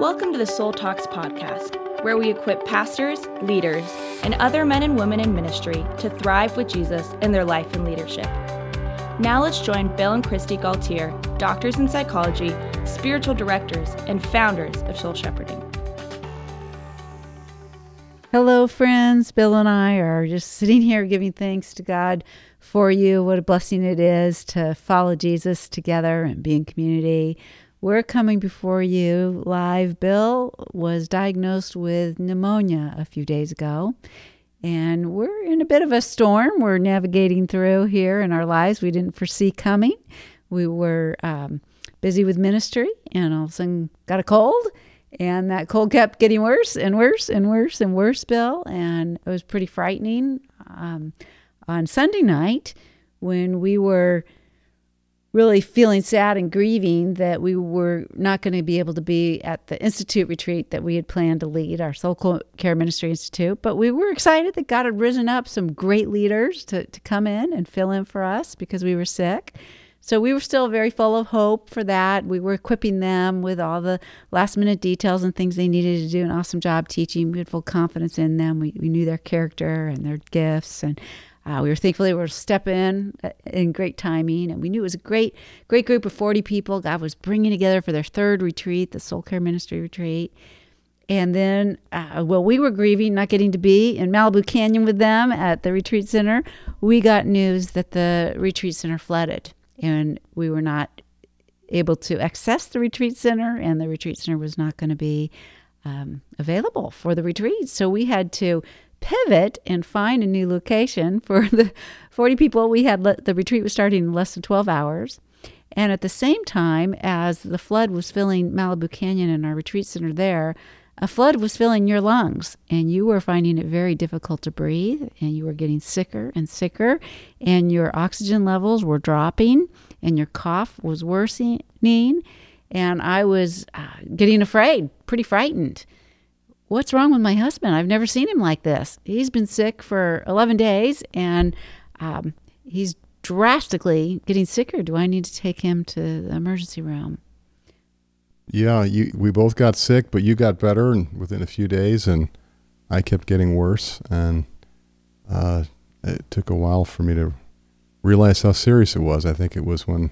Welcome to the Soul Talks podcast, where we equip pastors, leaders, and other men and women in ministry to thrive with Jesus in their life and leadership. Now let's join Bill and Kristi Gaultiere, doctors in psychology, spiritual directors, and founders of Soul Shepherding. Hello, friends. Bill and I are just sitting here giving thanks to God for you. What a blessing it is to follow Jesus together and be in community. We're coming before you live. Bill was diagnosed with pneumonia a few days ago, and we're in a bit of a storm we're navigating through here in our lives we didn't foresee coming. We were um, busy with ministry, and all of a sudden got a cold, and that cold kept getting worse and worse and worse and worse, Bill, and it was pretty frightening. Um, on Sunday night, when we were really feeling sad and grieving that we were not going to be able to be at the institute retreat that we had planned to lead, our Soul Care Ministry Institute. But we were excited that God had risen up some great leaders to, to come in and fill in for us because we were sick. So we were still very full of hope for that. We were equipping them with all the last minute details and things they needed to do an awesome job teaching. We had full confidence in them. We, we knew their character and their gifts and uh, we were thankful they were step in uh, in great timing, and we knew it was a great, great group of 40 people. God was bringing together for their third retreat, the Soul Care Ministry retreat. And then, uh, well, we were grieving not getting to be in Malibu Canyon with them at the retreat center. We got news that the retreat center flooded, and we were not able to access the retreat center, and the retreat center was not going to be um, available for the retreat. So we had to pivot and find a new location for the 40 people we had. Le- the retreat was starting in less than 12 hours. And at the same time as the flood was filling Malibu Canyon and our retreat center there, a flood was filling your lungs and you were finding it very difficult to breathe and you were getting sicker and sicker and your oxygen levels were dropping and your cough was worsening and I was uh, getting afraid, pretty frightened what's wrong with my husband? I've never seen him like this. He's been sick for 11 days and um, he's drastically getting sicker. Do I need to take him to the emergency room? Yeah, you, we both got sick, but you got better and within a few days, and I kept getting worse. And uh, it took a while for me to realize how serious it was. I think it was when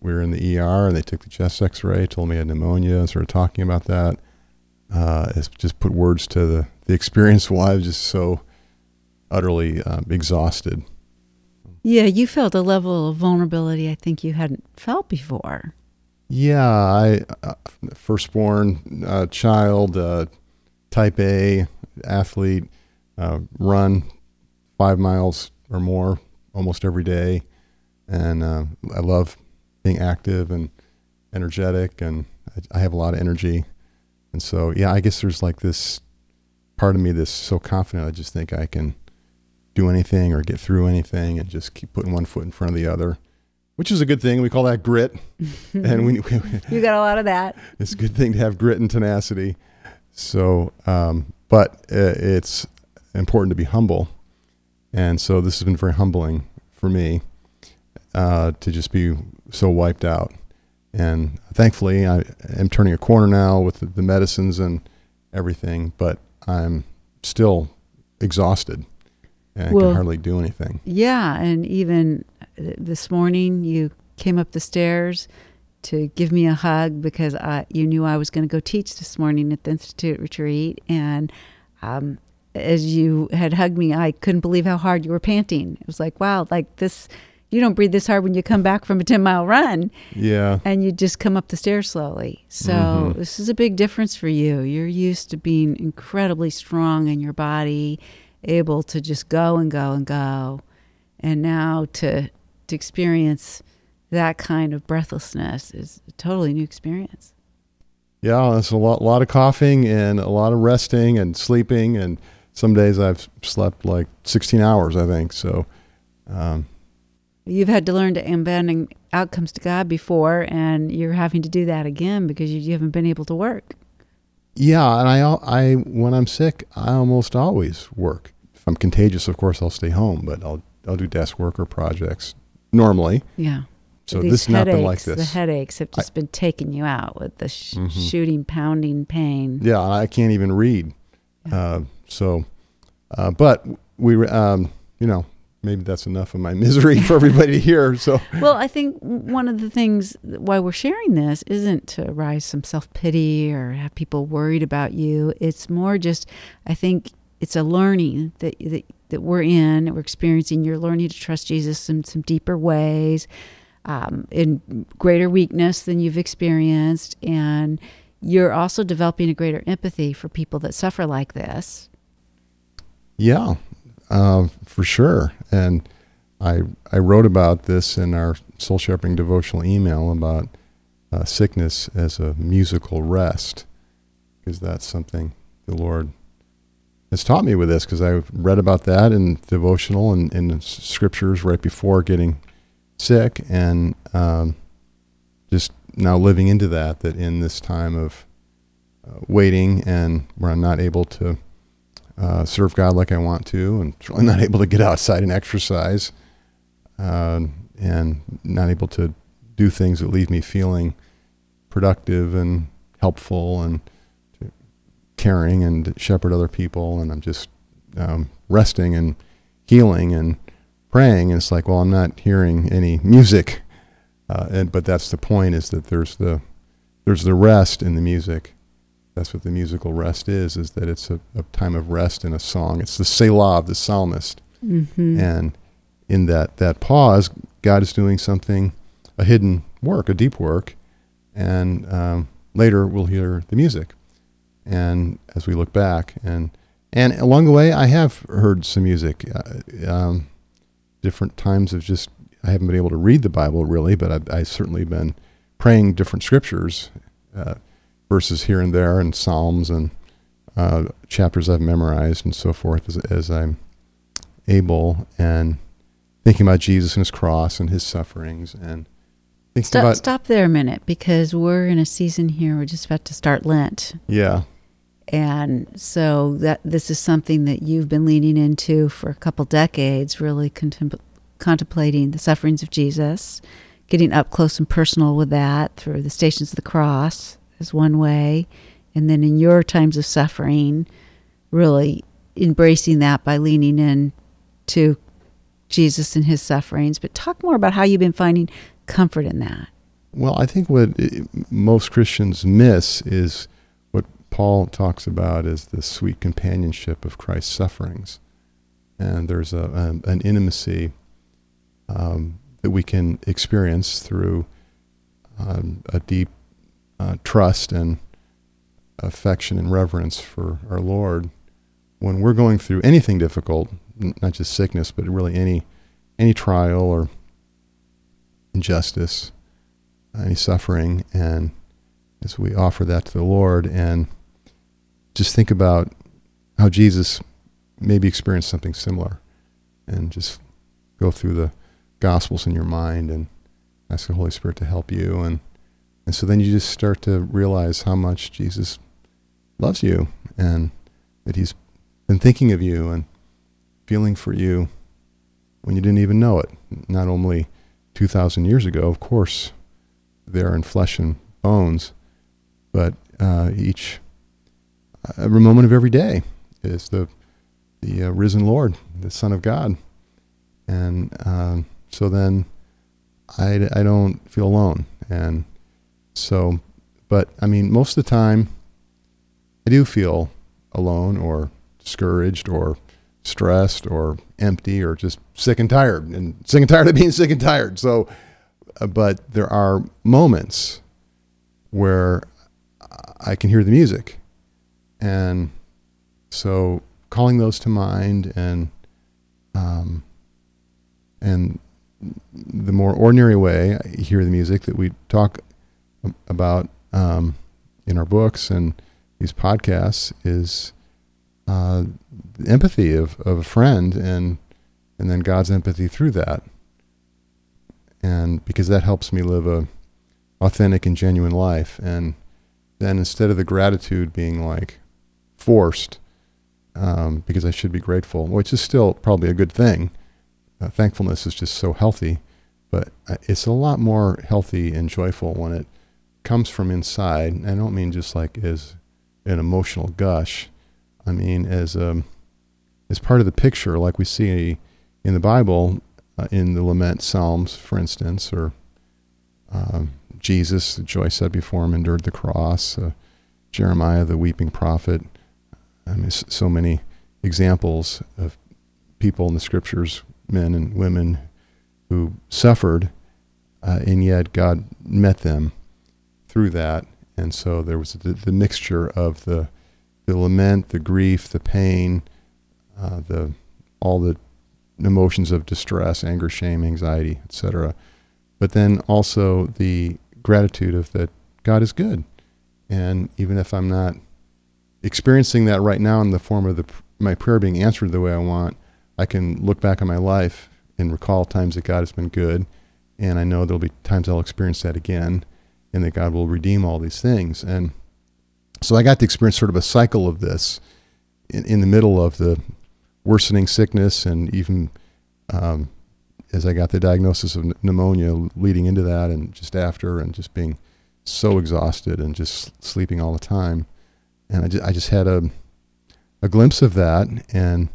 we were in the ER and they took the chest x ray, told me I had pneumonia, and started talking about that uh, has just put words to the, the experience why I was just so utterly um, exhausted. Yeah, you felt a level of vulnerability I think you hadn't felt before. Yeah, I uh, firstborn uh, child, uh, type A athlete, uh, run five miles or more almost every day, and uh, I love being active and energetic, and I, I have a lot of energy. And so, yeah, I guess there's like this part of me that's so confident. I just think I can do anything or get through anything and just keep putting one foot in front of the other, which is a good thing. We call that grit. and we, we, you got a lot of that. It's a good thing to have grit and tenacity. So, um, but uh, it's important to be humble. And so this has been very humbling for me uh, to just be so wiped out. And thankfully, I am turning a corner now with the, the medicines and everything, but I'm still exhausted and well, can hardly do anything. Yeah, and even this morning you came up the stairs to give me a hug because I, you knew I was going to go teach this morning at the institute retreat, and um, as you had hugged me, I couldn't believe how hard you were panting. It was like, wow, like this you don't breathe this hard when you come back from a 10 mile run. Yeah. And you just come up the stairs slowly. So mm-hmm. this is a big difference for you. You're used to being incredibly strong in your body, able to just go and go and go. And now to to experience that kind of breathlessness is a totally new experience. Yeah, it's a lot, lot of coughing and a lot of resting and sleeping. And some days I've slept like 16 hours, I think. So, um, You've had to learn to abandon outcomes to God before, and you're having to do that again because you, you haven't been able to work. Yeah, and I, I, when I'm sick, I almost always work. If I'm contagious, of course, I'll stay home, but I'll, I'll do desk work or projects normally. Yeah. So These this has not been like this. The headaches have just been taking you out with the sh- Mhm. shooting, pounding pain. Yeah, I can't even read. Uh, so, uh, but we, um, you know, maybe that's enough of my misery for everybody to hear. So, Well, I think one of the things why we're sharing this isn't to arise some self pity or have people worried about you. It's more just, I think it's a learning that that, that we're in, we're experiencing. You're learning to trust Jesus in some deeper ways, um, in greater weakness than you've experienced, and you're also developing a greater empathy for people that suffer like this. yeah, uh, for sure. And I I wrote about this in our soul shepherding devotional email about uh, sickness as a musical rest, because that's something the Lord has taught me with this. Because I read about that in devotional and in scriptures right before getting sick, and um, just now living into that. That in this time of uh, waiting and where I'm not able to uh, serve God like I want to, and not able to get outside and exercise, uh, and not able to do things that leave me feeling productive and helpful and caring and shepherd other people. And I'm just um, resting and healing and praying. And it's like, well, I'm not hearing any music. Uh, and but that's the point is that there's the there's the rest in the music. That's what the musical rest is, is that it's a, a time of rest in a song. It's the Selah of the psalmist. Mm-hmm. And in that, that pause, God is doing something, a hidden work, a deep work. And um, later we'll hear the music. And as we look back, and, and along the way, I have heard some music. Uh, um, different times of just, I haven't been able to read the Bible really, but I've, I've certainly been praying different scriptures. Uh, verses here and there and psalms and uh, chapters I've memorized and so forth as, as I'm able and thinking about Jesus and his cross and his sufferings and thinking Stop, about stop there a minute because we're in a season here. We're just about to start Lent. yeah And so that this is something that you've been leaning into for a couple decades, really contem- contemplating the sufferings of Jesus, getting up close and personal with that through the Stations of the Cross is one way, and then in your times of suffering, really embracing that by leaning in to Jesus and his sufferings. But talk more about how you've been finding comfort in that. Well, I think what most Christians miss is what Paul talks about as the sweet companionship of Christ's sufferings. And there's a, an, an intimacy um, that we can experience through um, a deep uh, trust and affection and reverence for our Lord. When we're going through anything difficult, not just sickness, but really any any trial or injustice, any suffering, and as we offer that to the Lord, and just think about how Jesus maybe experienced something similar, and just go through the Gospels in your mind and ask the Holy Spirit to help you, and and so then you just start to realize how much Jesus loves you, and that He's been thinking of you and feeling for you when you didn't even know it. Not only 2,000 years ago, of course, there in flesh and bones, but uh, each every moment of every day is the the uh, risen Lord, the Son of God, and um, so then I, I don't feel alone, and so, but I mean, most of the time, I do feel alone or discouraged or stressed or empty or just sick and tired and sick and tired of being sick and tired. So, uh, but there are moments where I can hear the music. And so calling those to mind and, um, and the more ordinary way I hear the music that we talk about um, in our books and these podcasts is uh, the empathy of, of a friend and and then God's empathy through that. And because that helps me live a authentic and genuine life. And then instead of the gratitude being like forced, um, because I should be grateful, which is still probably a good thing. Uh, thankfulness is just so healthy. but uh, it's a lot more healthy and joyful when it comes from inside. I don't mean just like as an emotional gush. I mean as um, as part of the picture, like we see in the Bible, uh, in the lament psalms, for instance, or um, Jesus, the joy set before him, endured the cross. Uh, Jeremiah, the weeping prophet. I mean, so many examples of people in the scriptures, men and women, who suffered, uh, and yet God met them through that. And so there was the, the mixture of the the lament, the grief, the pain, uh, the all the emotions of distress, anger, shame, anxiety, etc. But then also the gratitude of that God is good, and even if I'm not experiencing that right now in the form of the my prayer being answered the way I want, I can look back on my life and recall times that God has been good, and I know there'll be times I'll experience that again, and that God will redeem all these things. And so I got to experience sort of a cycle of this in, in the middle of the worsening sickness, and even um, as I got the diagnosis of pneumonia leading into that, and just after, and just being so exhausted and just sleeping all the time. And I just, I just had a a glimpse of that, and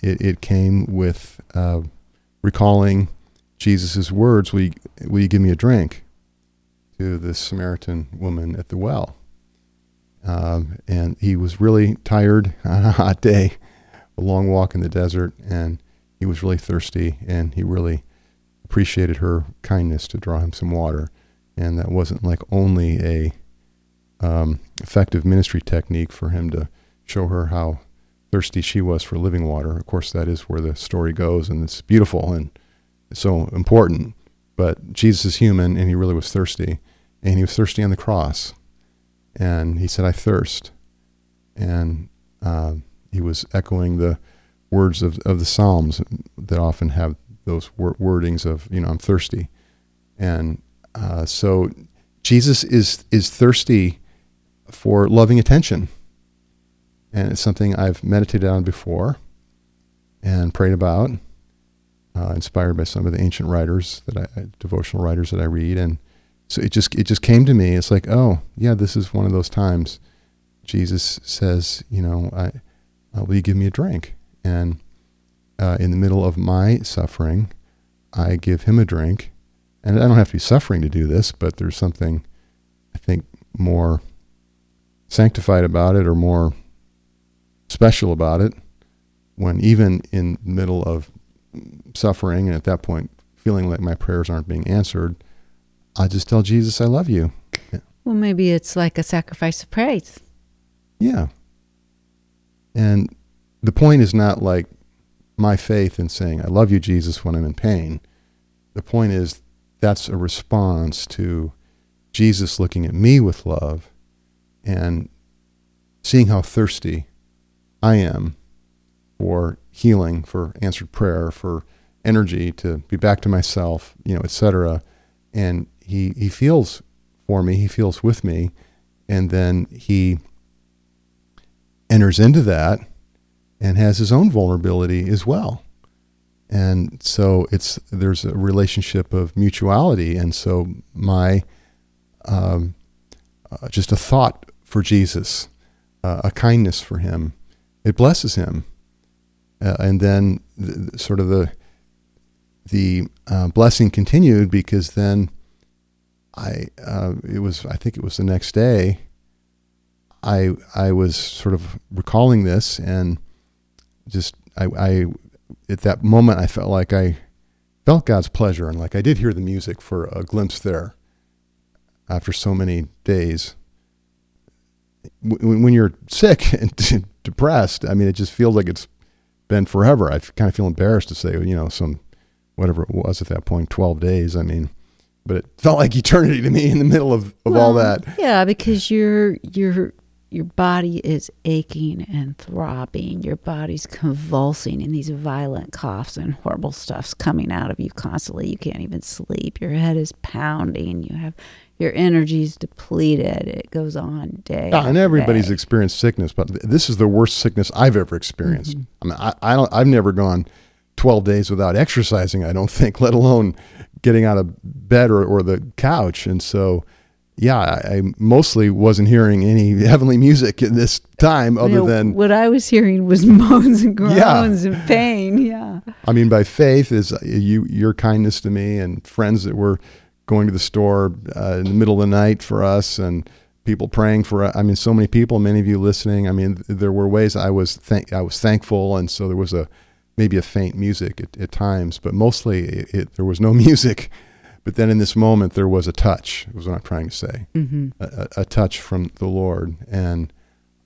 it, it came with uh, recalling Jesus' words, will you, will you give me a drink? To the Samaritan woman at the well. Um, and he was really tired on a hot day, a long walk in the desert, and he was really thirsty, and he really appreciated her kindness to draw him some water. And that wasn't like only a um, effective ministry technique for him to show her how thirsty she was for living water. Of course, that is where the story goes, and it's beautiful and so important. But Jesus is human, and he really was thirsty, and he was thirsty on the cross, and he said, "I thirst," and uh, he was echoing the words of of the Psalms that often have those wor- wordings of, you know, "I'm thirsty," and uh, so Jesus is is thirsty for loving attention. And it's something I've meditated on before and prayed about, uh, inspired by some of the ancient writers that I, devotional writers that I read, and so it just it just came to me. It's like, oh yeah, this is one of those times. Jesus says, you know, I, uh, will you give me a drink? And uh, in the middle of my suffering, I give him a drink, and I don't have to be suffering to do this, but there's something I think more sanctified about it, or more special about it when even in the middle of suffering and at that point feeling like my prayers aren't being answered, I just tell Jesus I love you. Well, maybe it's like a sacrifice of praise. Yeah. And the point is not like my faith in saying, I love you, Jesus, when I'm in pain. The point is that's a response to Jesus looking at me with love and seeing how thirsty I am for healing, for answered prayer, for energy to be back to myself, you know, etc. And he he feels for me, he feels with me, and then he enters into that and has his own vulnerability as well. And so it's there's a relationship of mutuality, and so my um, uh, just a thought for Jesus, uh, a kindness for him, it blesses him. Uh, and then the, sort of the the uh, blessing continued because then I uh, it was I think it was the next day I I was sort of recalling this and just I, I at that moment I felt like I felt God's pleasure and like I did hear the music for a glimpse there after so many days. When, when you're sick and depressed, I mean, it just feels like it's been forever. I kind of feel embarrassed to say, you know, some whatever it was at that point, 12 days. I mean, but it felt like eternity to me in the middle of, of well, all that. Yeah, because your your your body is aching and throbbing. Your body's convulsing in these violent coughs and horrible stuff's coming out of you constantly. You can't even sleep. Your head is pounding. You have your energy's depleted. It goes on day. Yeah, and everybody's day. experienced sickness, but this is the worst sickness I've ever experienced. Mm-hmm. I mean, I, I don't. I've never gone 12 days without exercising, I don't think, let alone getting out of bed or, or the couch. And so, yeah, I, I mostly wasn't hearing any heavenly music in this time other You know, than, what I was hearing was moans and Yeah. groans and pain. Yeah. I mean, by faith is you, your kindness to me and friends that were going to the store uh, in the middle of the night for us and people praying for, I mean, so many people, many of you listening. I mean, there were ways I was, thank, I was thankful. And so there was a, maybe a faint music at, at times, but mostly it, it, there was no music. But then in this moment, there was a touch, was what I'm trying to say, Mm-hmm. a, a touch from the Lord. And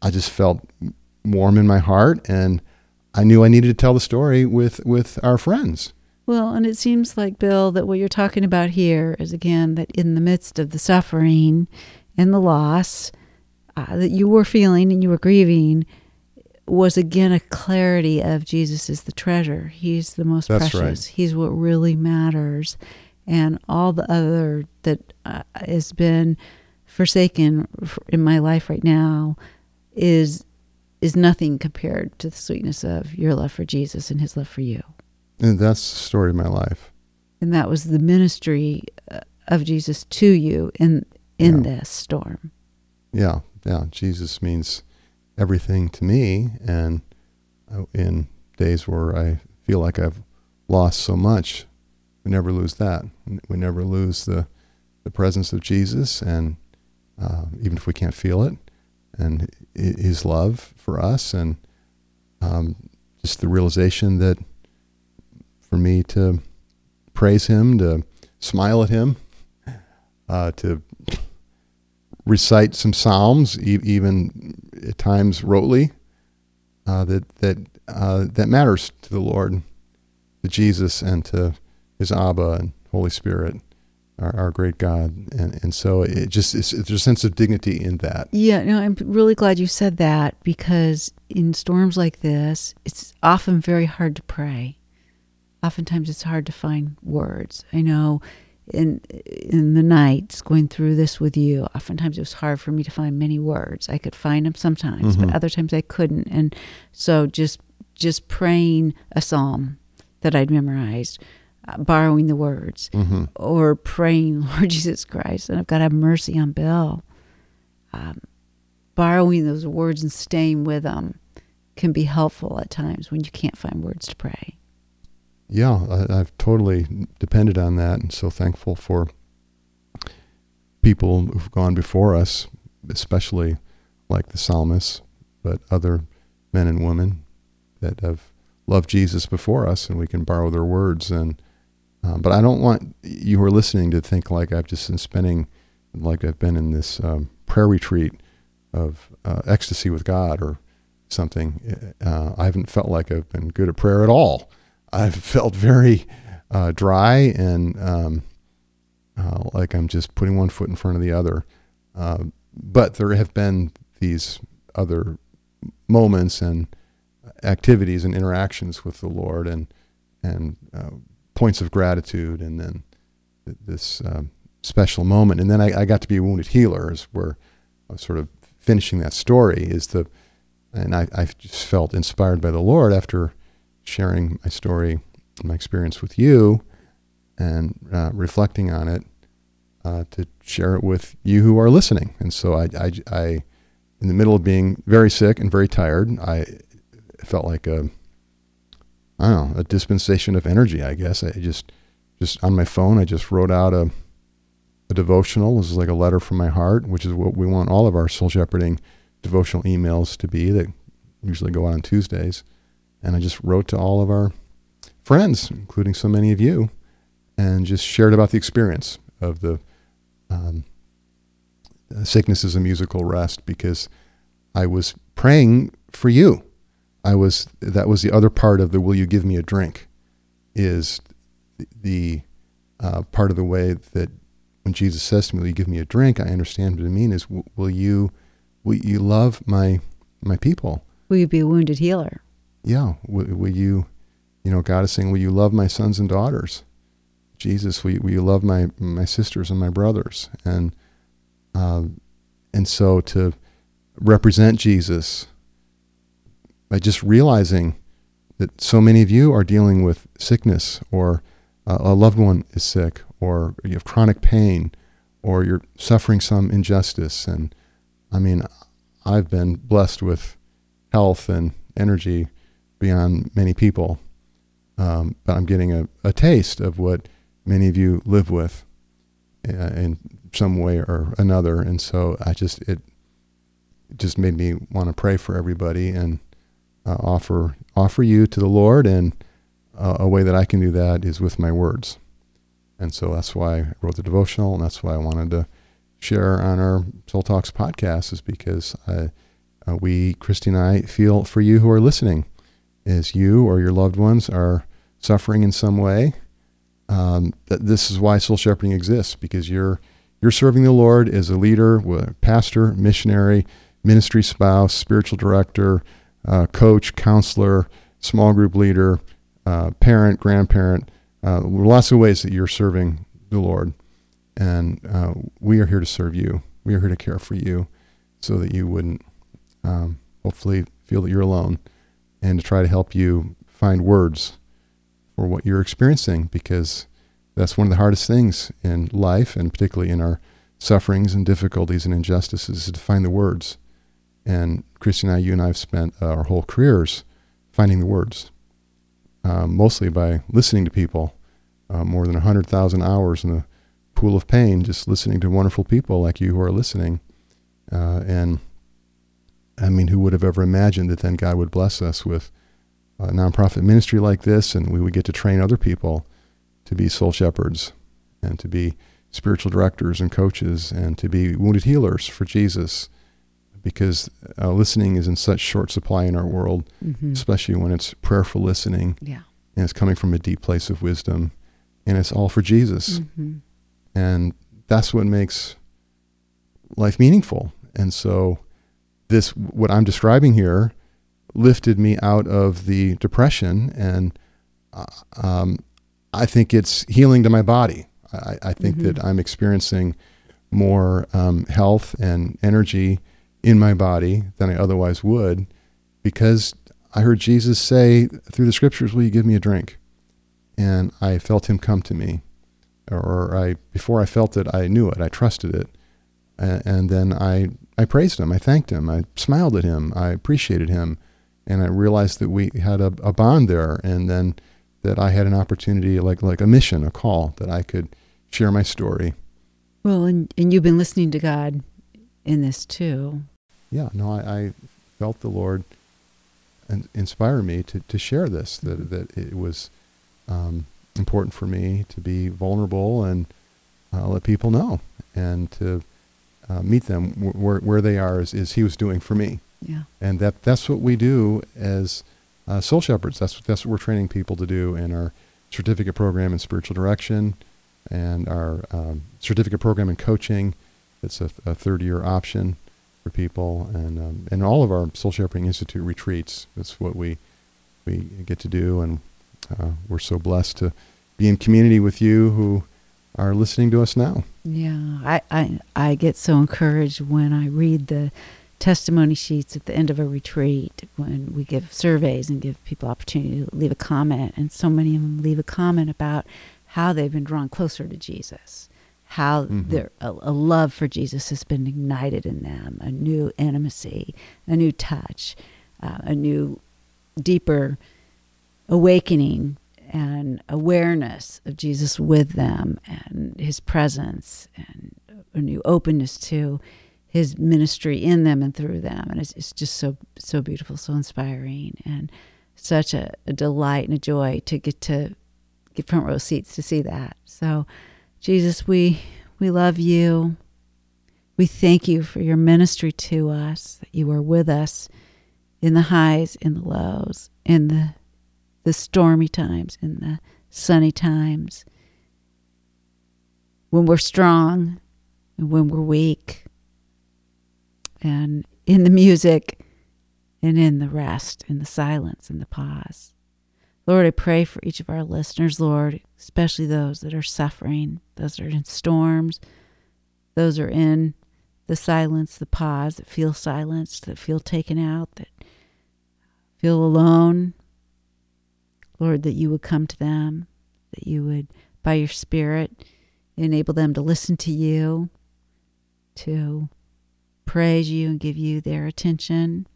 I just felt warm in my heart. And I knew I needed to tell the story with, with our friends. Well, and it seems like, Bill, that what you're talking about here is again that in the midst of the suffering and the loss uh, that you were feeling and you were grieving was again a clarity of Jesus is the treasure. He's the most That's precious. right. He's what really matters. And all the other that uh, has been forsaken in my life right now is is nothing compared to the sweetness of your love for Jesus and his love for you And that's the story of my life. and that was the ministry uh, of Jesus to you in in Yeah. this storm. Yeah, yeah. Jesus means everything to me, and uh, in days where I feel like I've lost so much, we never lose that. We never lose the the presence of Jesus, and uh, even if we can't feel it, and His love for us, and um, just the realization that for me to praise Him, to smile at Him, uh, to recite some psalms, e- even at times rotely, uh, that that uh, that matters to the Lord, to Jesus, and to His Abba and Holy Spirit, our, our great God, and and so it just it's, there's a sense of dignity in that. Yeah, no, I'm really glad you said that because in storms like this, it's often very hard to pray. Oftentimes, it's hard to find words. I know in in the nights going through this with you, oftentimes it was hard for me to find many words. I could find them sometimes, Mhm. but other times I couldn't. And so just just praying a psalm that I'd memorized, borrowing the words, hmm or praying, Lord Jesus Christ, and I've got to have mercy on Bill. Um, borrowing those words and staying with them can be helpful at times when you can't find words to pray. Yeah, I, I've totally depended on that, and so thankful for people who've gone before us, especially like the psalmists, but other men and women that have loved Jesus before us, and we can borrow their words. And um, but I don't want you who are listening to think like I've just been spending, like I've been in this um, prayer retreat of uh, ecstasy with God or something. Uh, I haven't felt like I've been good at prayer at all. I've felt very uh, dry and um, uh, like I'm just putting one foot in front of the other. Uh, but there have been these other moments and activities and interactions with the Lord and and uh, points of gratitude and then th- this um, special moment. And then I, I got to be a wounded healer I was sort of finishing that story is the and I, I just felt inspired by the Lord after sharing my story, my experience with you, and uh, reflecting on it, uh, to share it with you who are listening. And so I, I, I, in the middle of being very sick and very tired, I felt like a, I don't know, a dispensation of energy. I guess I just, just on my phone, I just wrote out a, a devotional. This is like a letter from my heart, which is what we want all of our soul shepherding devotional emails to be that usually go out on Tuesdays. And I just wrote to all of our friends, including so many of you, and just shared about the experience of the um, sickness is a musical rest because I was praying for you. I was that was the other part of the "Will you give me a drink?" is the uh, part of the way that when Jesus says to me, "Will you give me a drink?" I understand what it means is, "Will you, will you love my my people?" Will you be a wounded healer? yeah will, will you you know god is saying will you love my sons and daughters jesus will you, will you love my my sisters and my brothers and um, and so to represent jesus by just realizing that so many of you are dealing with sickness or uh, a loved one is sick or you have chronic pain or you're suffering some injustice. And I mean, I've been blessed with health and energy beyond many people. Um, but I'm getting a, a taste of what many of you live with uh, in some way or another. And so I just, it just made me want to pray for everybody and uh, offer, offer you to the Lord. And uh, a way that I can do that is with my words. And so that's why I wrote the devotional, and that's why I wanted to share on our Soul Talks podcast, is because I, uh, we, Kristi and I, feel for you who are listening, as you or your loved ones are suffering in some way. Um, this is why soul shepherding exists, because you're you're serving the Lord as a leader, pastor, missionary, ministry spouse, spiritual director, uh, coach, counselor, small group leader, uh, parent, grandparent uh, lots of ways that you're serving the Lord. And uh, we are here to serve you. We are here to care for you so that you wouldn't um, hopefully feel that you're alone and to try to help you find words for what you're experiencing because that's one of the hardest things in life and particularly in our sufferings and difficulties and injustices is to find the words. And Kristi and I, you and I have spent our whole careers finding the words um, mostly by listening to people. Uh, more than 100,000 hours in the pool of pain, just listening to wonderful people like you who are listening. Uh, and I mean, who would have ever imagined that then God would bless us with a nonprofit ministry like this and we would get to train other people to be soul shepherds and to be spiritual directors and coaches and to be wounded healers for Jesus because uh, listening is in such short supply in our world, mm-hmm. especially when it's prayerful listening. Yeah. And it's coming from a deep place of wisdom. And it's all for Jesus. Mm-hmm. And that's what makes life meaningful. And so, this, what I'm describing here, lifted me out of the depression. And uh, um, I think it's healing to my body. I, I think mm-hmm. that I'm experiencing more um, health and energy in my body than I otherwise would because I heard Jesus say through the scriptures, Will you give me a drink? And I felt him come to me. Or I before I felt it, I knew it, I trusted it. And, then I, I praised him, I thanked him, I smiled at him, I appreciated him, and I realized that we had a, a bond there and then that I had an opportunity like like a mission, a call that I could share my story. Well, and, and you've been listening to God in this too yeah, no, I, I felt the Lord and inspire me to, to share this, that, mm-hmm. that it was um, important for me to be vulnerable and uh, let people know and to uh, meet them where, where they are as, as he was doing for me. Yeah. And that, that's what we do as uh, soul shepherds. That's, that's what we're training people to do in our certificate program in spiritual direction and our um, certificate program in coaching. It's a, a third year option for people, and um, and all of our Soul Shepherding Institute retreats. That's what we we get to do, and uh, we're so blessed to be in community with you who are listening to us now. Yeah, I, I I get so encouraged when I read the testimony sheets at the end of a retreat when we give surveys and give people opportunity to leave a comment and so many of them leave a comment about how they've been drawn closer to Jesus how mm-hmm. their a, a, love for Jesus has been ignited in them, a new intimacy, a new touch, uh, a new deeper awakening and awareness of Jesus with them and his presence and a new openness to his ministry in them and through them and it's, it's just so so beautiful so inspiring and such a, a delight and a joy to get to get front row seats to see that so Jesus, we we love you. We thank you for your ministry to us, that you are with us in the highs, in the lows, in the the stormy times, in the sunny times, when we're strong and when we're weak, and in the music and in the rest, in the silence, in the pause. Lord, I pray for each of our listeners, Lord, especially those that are suffering, those that are in storms, those are in the silence, the pause, that feel silenced, that feel taken out, that feel alone. Lord, that you would come to them, that you would, by your Spirit, enable them to listen to you, to praise you and give you their attention.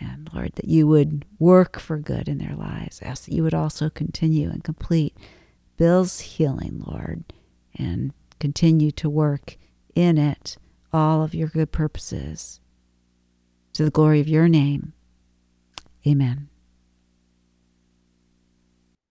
And Lord, that you would work for good in their lives. Ask that you would also continue and complete Bill's healing, Lord, and continue to work in it all of your good purposes to the glory of your name. Amen.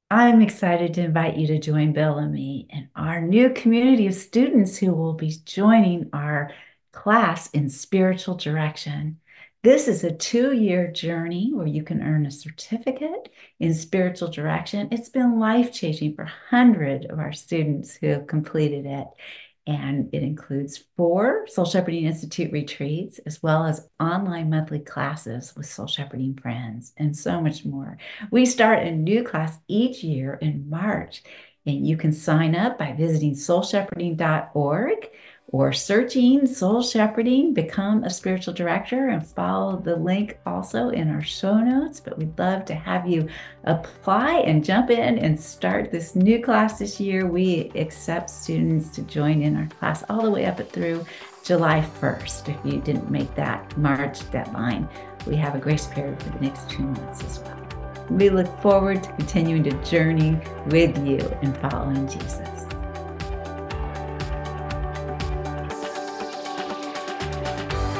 I'm excited to invite you to join Bill and me in our new community of students who will be joining our class in spiritual direction. This is a two year journey where you can earn a certificate in spiritual direction. It's been life changing for hundreds of our students who have completed it and it includes four Soul Shepherding Institute retreats, as well as online monthly classes with Soul Shepherding friends, and so much more. We start a new class each year in March, and you can sign up by visiting soulshepherding.org or searching Soul Shepherding, become a spiritual director, and follow the link also in our show notes. But we'd love to have you apply and jump in and start this new class this year. We accept students to join in our class all the way up through July 1st. If you didn't make that March deadline, we have a grace period for the next two months as well. We look forward to continuing to journey with you and following Jesus.